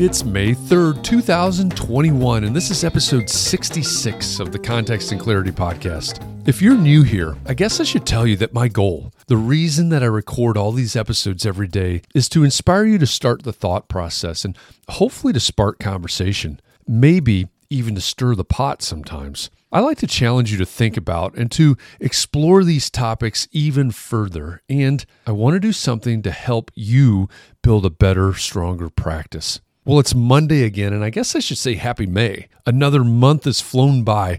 It's May 3rd, 2021, and this is episode 66 of the Context and Clarity Podcast. If you're new here, I guess I should tell you that my goal, the reason that I record all these episodes every day, is to inspire you to start the thought process and hopefully to spark conversation, maybe even to stir the pot sometimes. I like to challenge you to think about and to explore these topics even further, and I want to do something to help you build a better, stronger practice. Well, it's Monday again, and I guess I should say Happy May. Another month has flown by,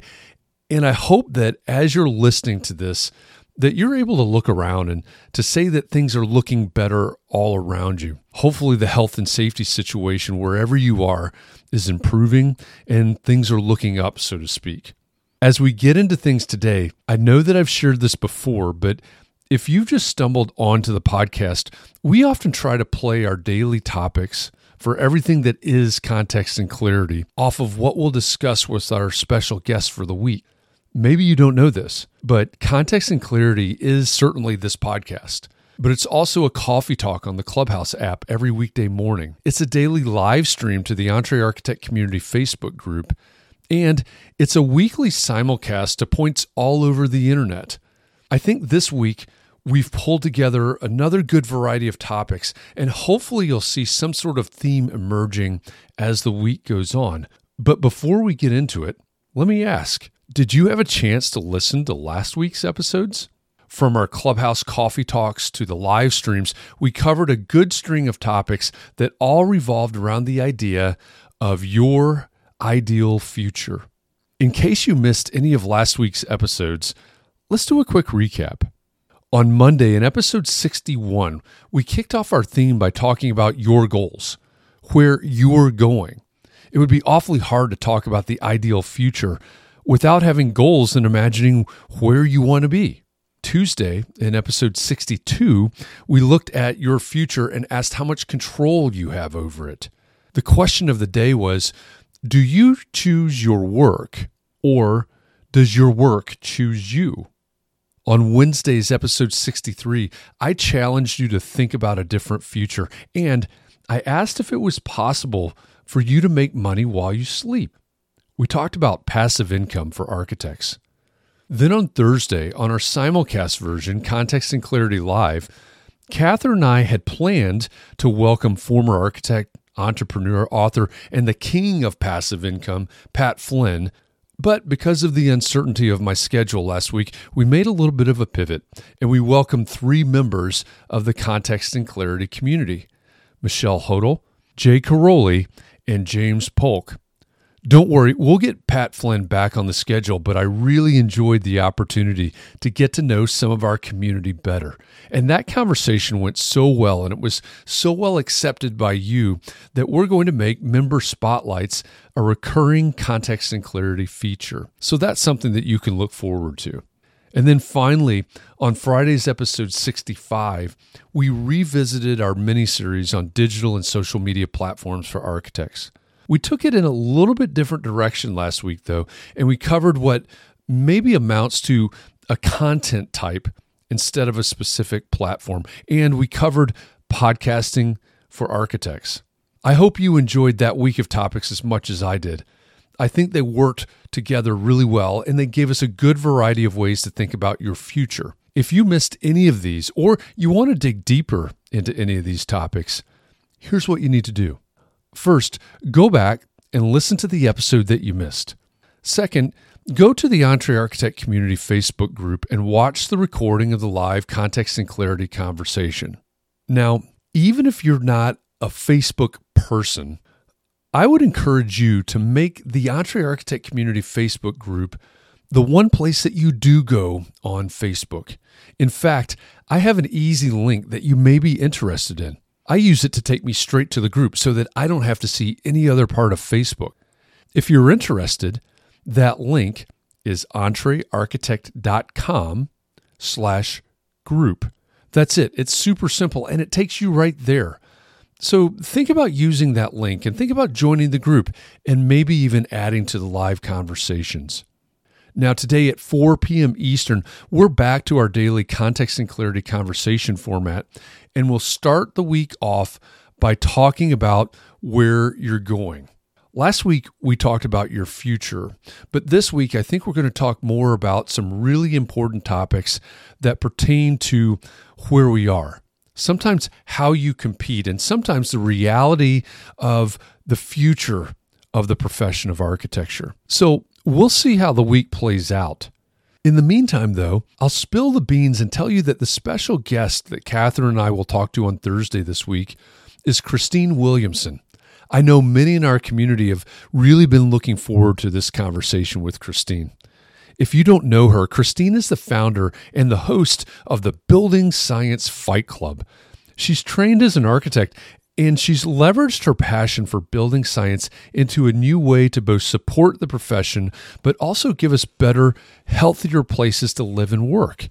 and I hope that as you're listening to this, that you're able to look around and to say that things are looking better all around you. Hopefully, the health and safety situation wherever you are is improving and things are looking up, so to speak. As we get into things today, I know that I've shared this before, but if you've just stumbled onto the podcast, we often try to play our daily topics for everything that is context and clarity off of what we'll discuss with our special guest for the week. Maybe you don't know this, but context and clarity is certainly this podcast. But it's also a coffee talk on the Clubhouse app every weekday morning. It's a daily live stream to the EntreArchitect Community Facebook group, and it's a weekly simulcast to points all over the internet. I think this week we've pulled together another good variety of topics, and hopefully you'll see some sort of theme emerging as the week goes on. But before we get into it, let me ask Did you have a chance to listen to last week's episodes? From our clubhouse coffee talks to the live streams, we covered a good string of topics that all revolved around the idea of your ideal future. In case you missed any of last week's episodes, let's do a quick recap. On Monday, in episode 61, we kicked off our theme by talking about your goals, where you're going. It would be awfully hard to talk about the ideal future without having goals and imagining where you want to be. Tuesday, in episode 62, we looked at your future and asked how much control you have over it. The question of the day was Do you choose your work or does your work choose you? On Wednesday's episode 63, I challenged you to think about a different future and I asked if it was possible for you to make money while you sleep. We talked about passive income for architects. Then on Thursday, on our simulcast version, Context and Clarity Live, Catherine and I had planned to welcome former architect, entrepreneur, author, and the king of passive income, Pat Flynn. But because of the uncertainty of my schedule last week, we made a little bit of a pivot and we welcomed three members of the Context and Clarity community Michelle Hodel, Jay Caroli, and James Polk. Don't worry, we'll get Pat Flynn back on the schedule, but I really enjoyed the opportunity to get to know some of our community better. And that conversation went so well and it was so well accepted by you that we're going to make member spotlights a recurring context and clarity feature. So that's something that you can look forward to. And then finally, on Friday's episode 65, we revisited our mini series on digital and social media platforms for architects. We took it in a little bit different direction last week, though, and we covered what maybe amounts to a content type instead of a specific platform. And we covered podcasting for architects. I hope you enjoyed that week of topics as much as I did. I think they worked together really well and they gave us a good variety of ways to think about your future. If you missed any of these or you want to dig deeper into any of these topics, here's what you need to do. First, go back and listen to the episode that you missed. Second, go to the EntreArchitect Community Facebook group and watch the recording of the live Context and Clarity conversation. Now, even if you're not a Facebook person, I would encourage you to make the EntreArchitect Community Facebook group the one place that you do go on Facebook. In fact, I have an easy link that you may be interested in. I use it to take me straight to the group so that I don't have to see any other part of Facebook. If you're interested, that link is entrearchitect.com slash group. That's it. It's super simple and it takes you right there. So think about using that link and think about joining the group and maybe even adding to the live conversations. Now, today at 4 p.m. Eastern, we're back to our daily context and clarity conversation format, and we'll start the week off by talking about where you're going. Last week, we talked about your future, but this week, I think we're going to talk more about some really important topics that pertain to where we are. Sometimes how you compete, and sometimes the reality of the future of the profession of architecture. So, We'll see how the week plays out. In the meantime, though, I'll spill the beans and tell you that the special guest that Catherine and I will talk to on Thursday this week is Christine Williamson. I know many in our community have really been looking forward to this conversation with Christine. If you don't know her, Christine is the founder and the host of the Building Science Fight Club. She's trained as an architect and she's leveraged her passion for building science into a new way to both support the profession, but also give us better, healthier places to live and work.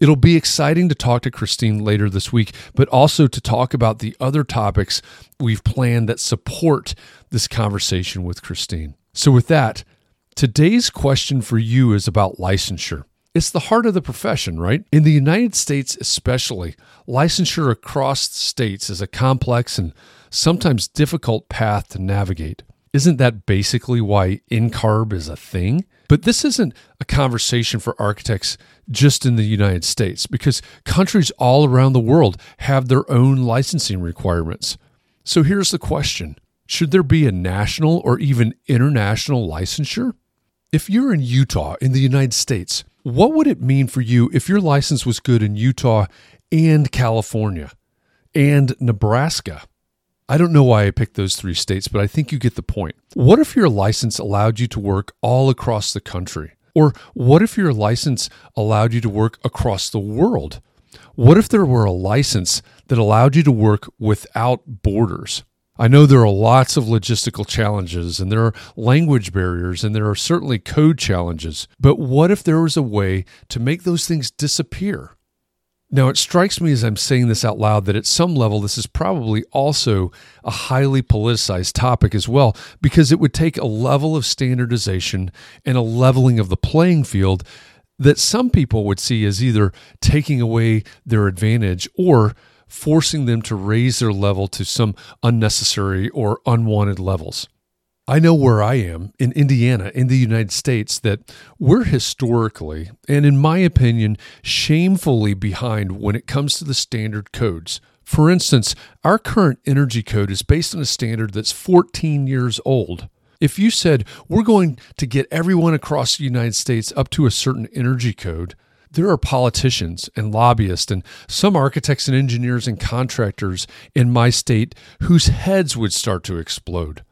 It'll be exciting to talk to Christine later this week, but also to talk about the other topics we've planned that support this conversation with Christine. So, with that, today's question for you is about licensure. It's the heart of the profession, right? In the United States, especially, licensure across states is a complex and sometimes difficult path to navigate. Isn't that basically why NCARB is a thing? But this isn't a conversation for architects just in the United States because countries all around the world have their own licensing requirements. So here's the question Should there be a national or even international licensure? If you're in Utah in the United States, what would it mean for you if your license was good in Utah and California and Nebraska? I don't know why I picked those three states, but I think you get the point. What if your license allowed you to work all across the country? Or what if your license allowed you to work across the world? What if there were a license that allowed you to work without borders? I know there are lots of logistical challenges and there are language barriers and there are certainly code challenges. But what if there was a way to make those things disappear? Now, it strikes me as I'm saying this out loud that at some level, this is probably also a highly politicized topic as well, because it would take a level of standardization and a leveling of the playing field that some people would see as either taking away their advantage or forcing them to raise their level to some unnecessary or unwanted levels. I know where I am in Indiana, in the United States, that we're historically, and in my opinion, shamefully behind when it comes to the standard codes. For instance, our current energy code is based on a standard that's 14 years old. If you said we're going to get everyone across the United States up to a certain energy code, there are politicians and lobbyists and some architects and engineers and contractors in my state whose heads would start to explode.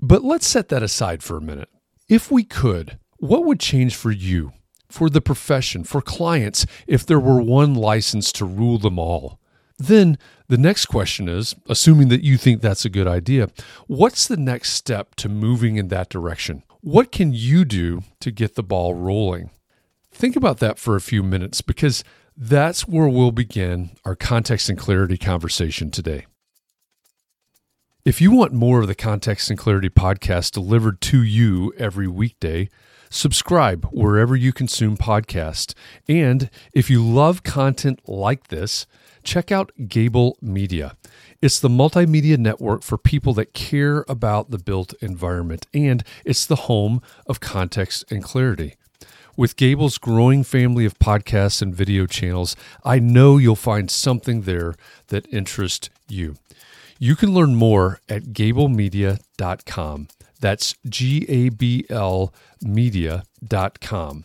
But let's set that aside for a minute. If we could, what would change for you, for the profession, for clients, if there were one license to rule them all? Then the next question is assuming that you think that's a good idea, what's the next step to moving in that direction? What can you do to get the ball rolling? Think about that for a few minutes because that's where we'll begin our context and clarity conversation today. If you want more of the Context and Clarity podcast delivered to you every weekday, subscribe wherever you consume podcasts. And if you love content like this, check out Gable Media. It's the multimedia network for people that care about the built environment, and it's the home of context and clarity. With Gable's growing family of podcasts and video channels, I know you'll find something there that interests you. You can learn more at gablemedia.com. That's G A B L media.com.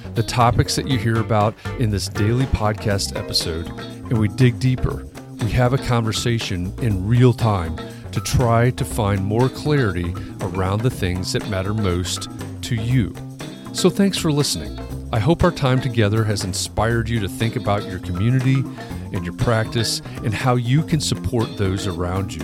the topics that you hear about in this daily podcast episode, and we dig deeper. We have a conversation in real time to try to find more clarity around the things that matter most to you. So thanks for listening. I hope our time together has inspired you to think about your community and your practice and how you can support those around you.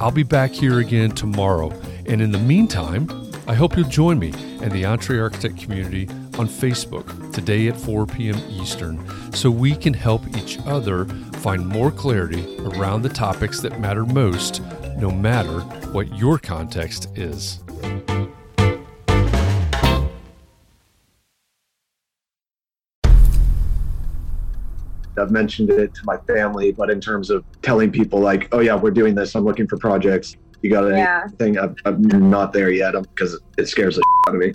I'll be back here again tomorrow. And in the meantime, I hope you'll join me and the EntreArchitect community on Facebook today at 4 p.m. Eastern so we can help each other find more clarity around the topics that matter most, no matter what your context is. I've mentioned it to my family, but in terms of telling people like, oh yeah, we're doing this. I'm looking for projects. You got anything? Yeah. I'm, I'm, not there yet because it scares the out of me.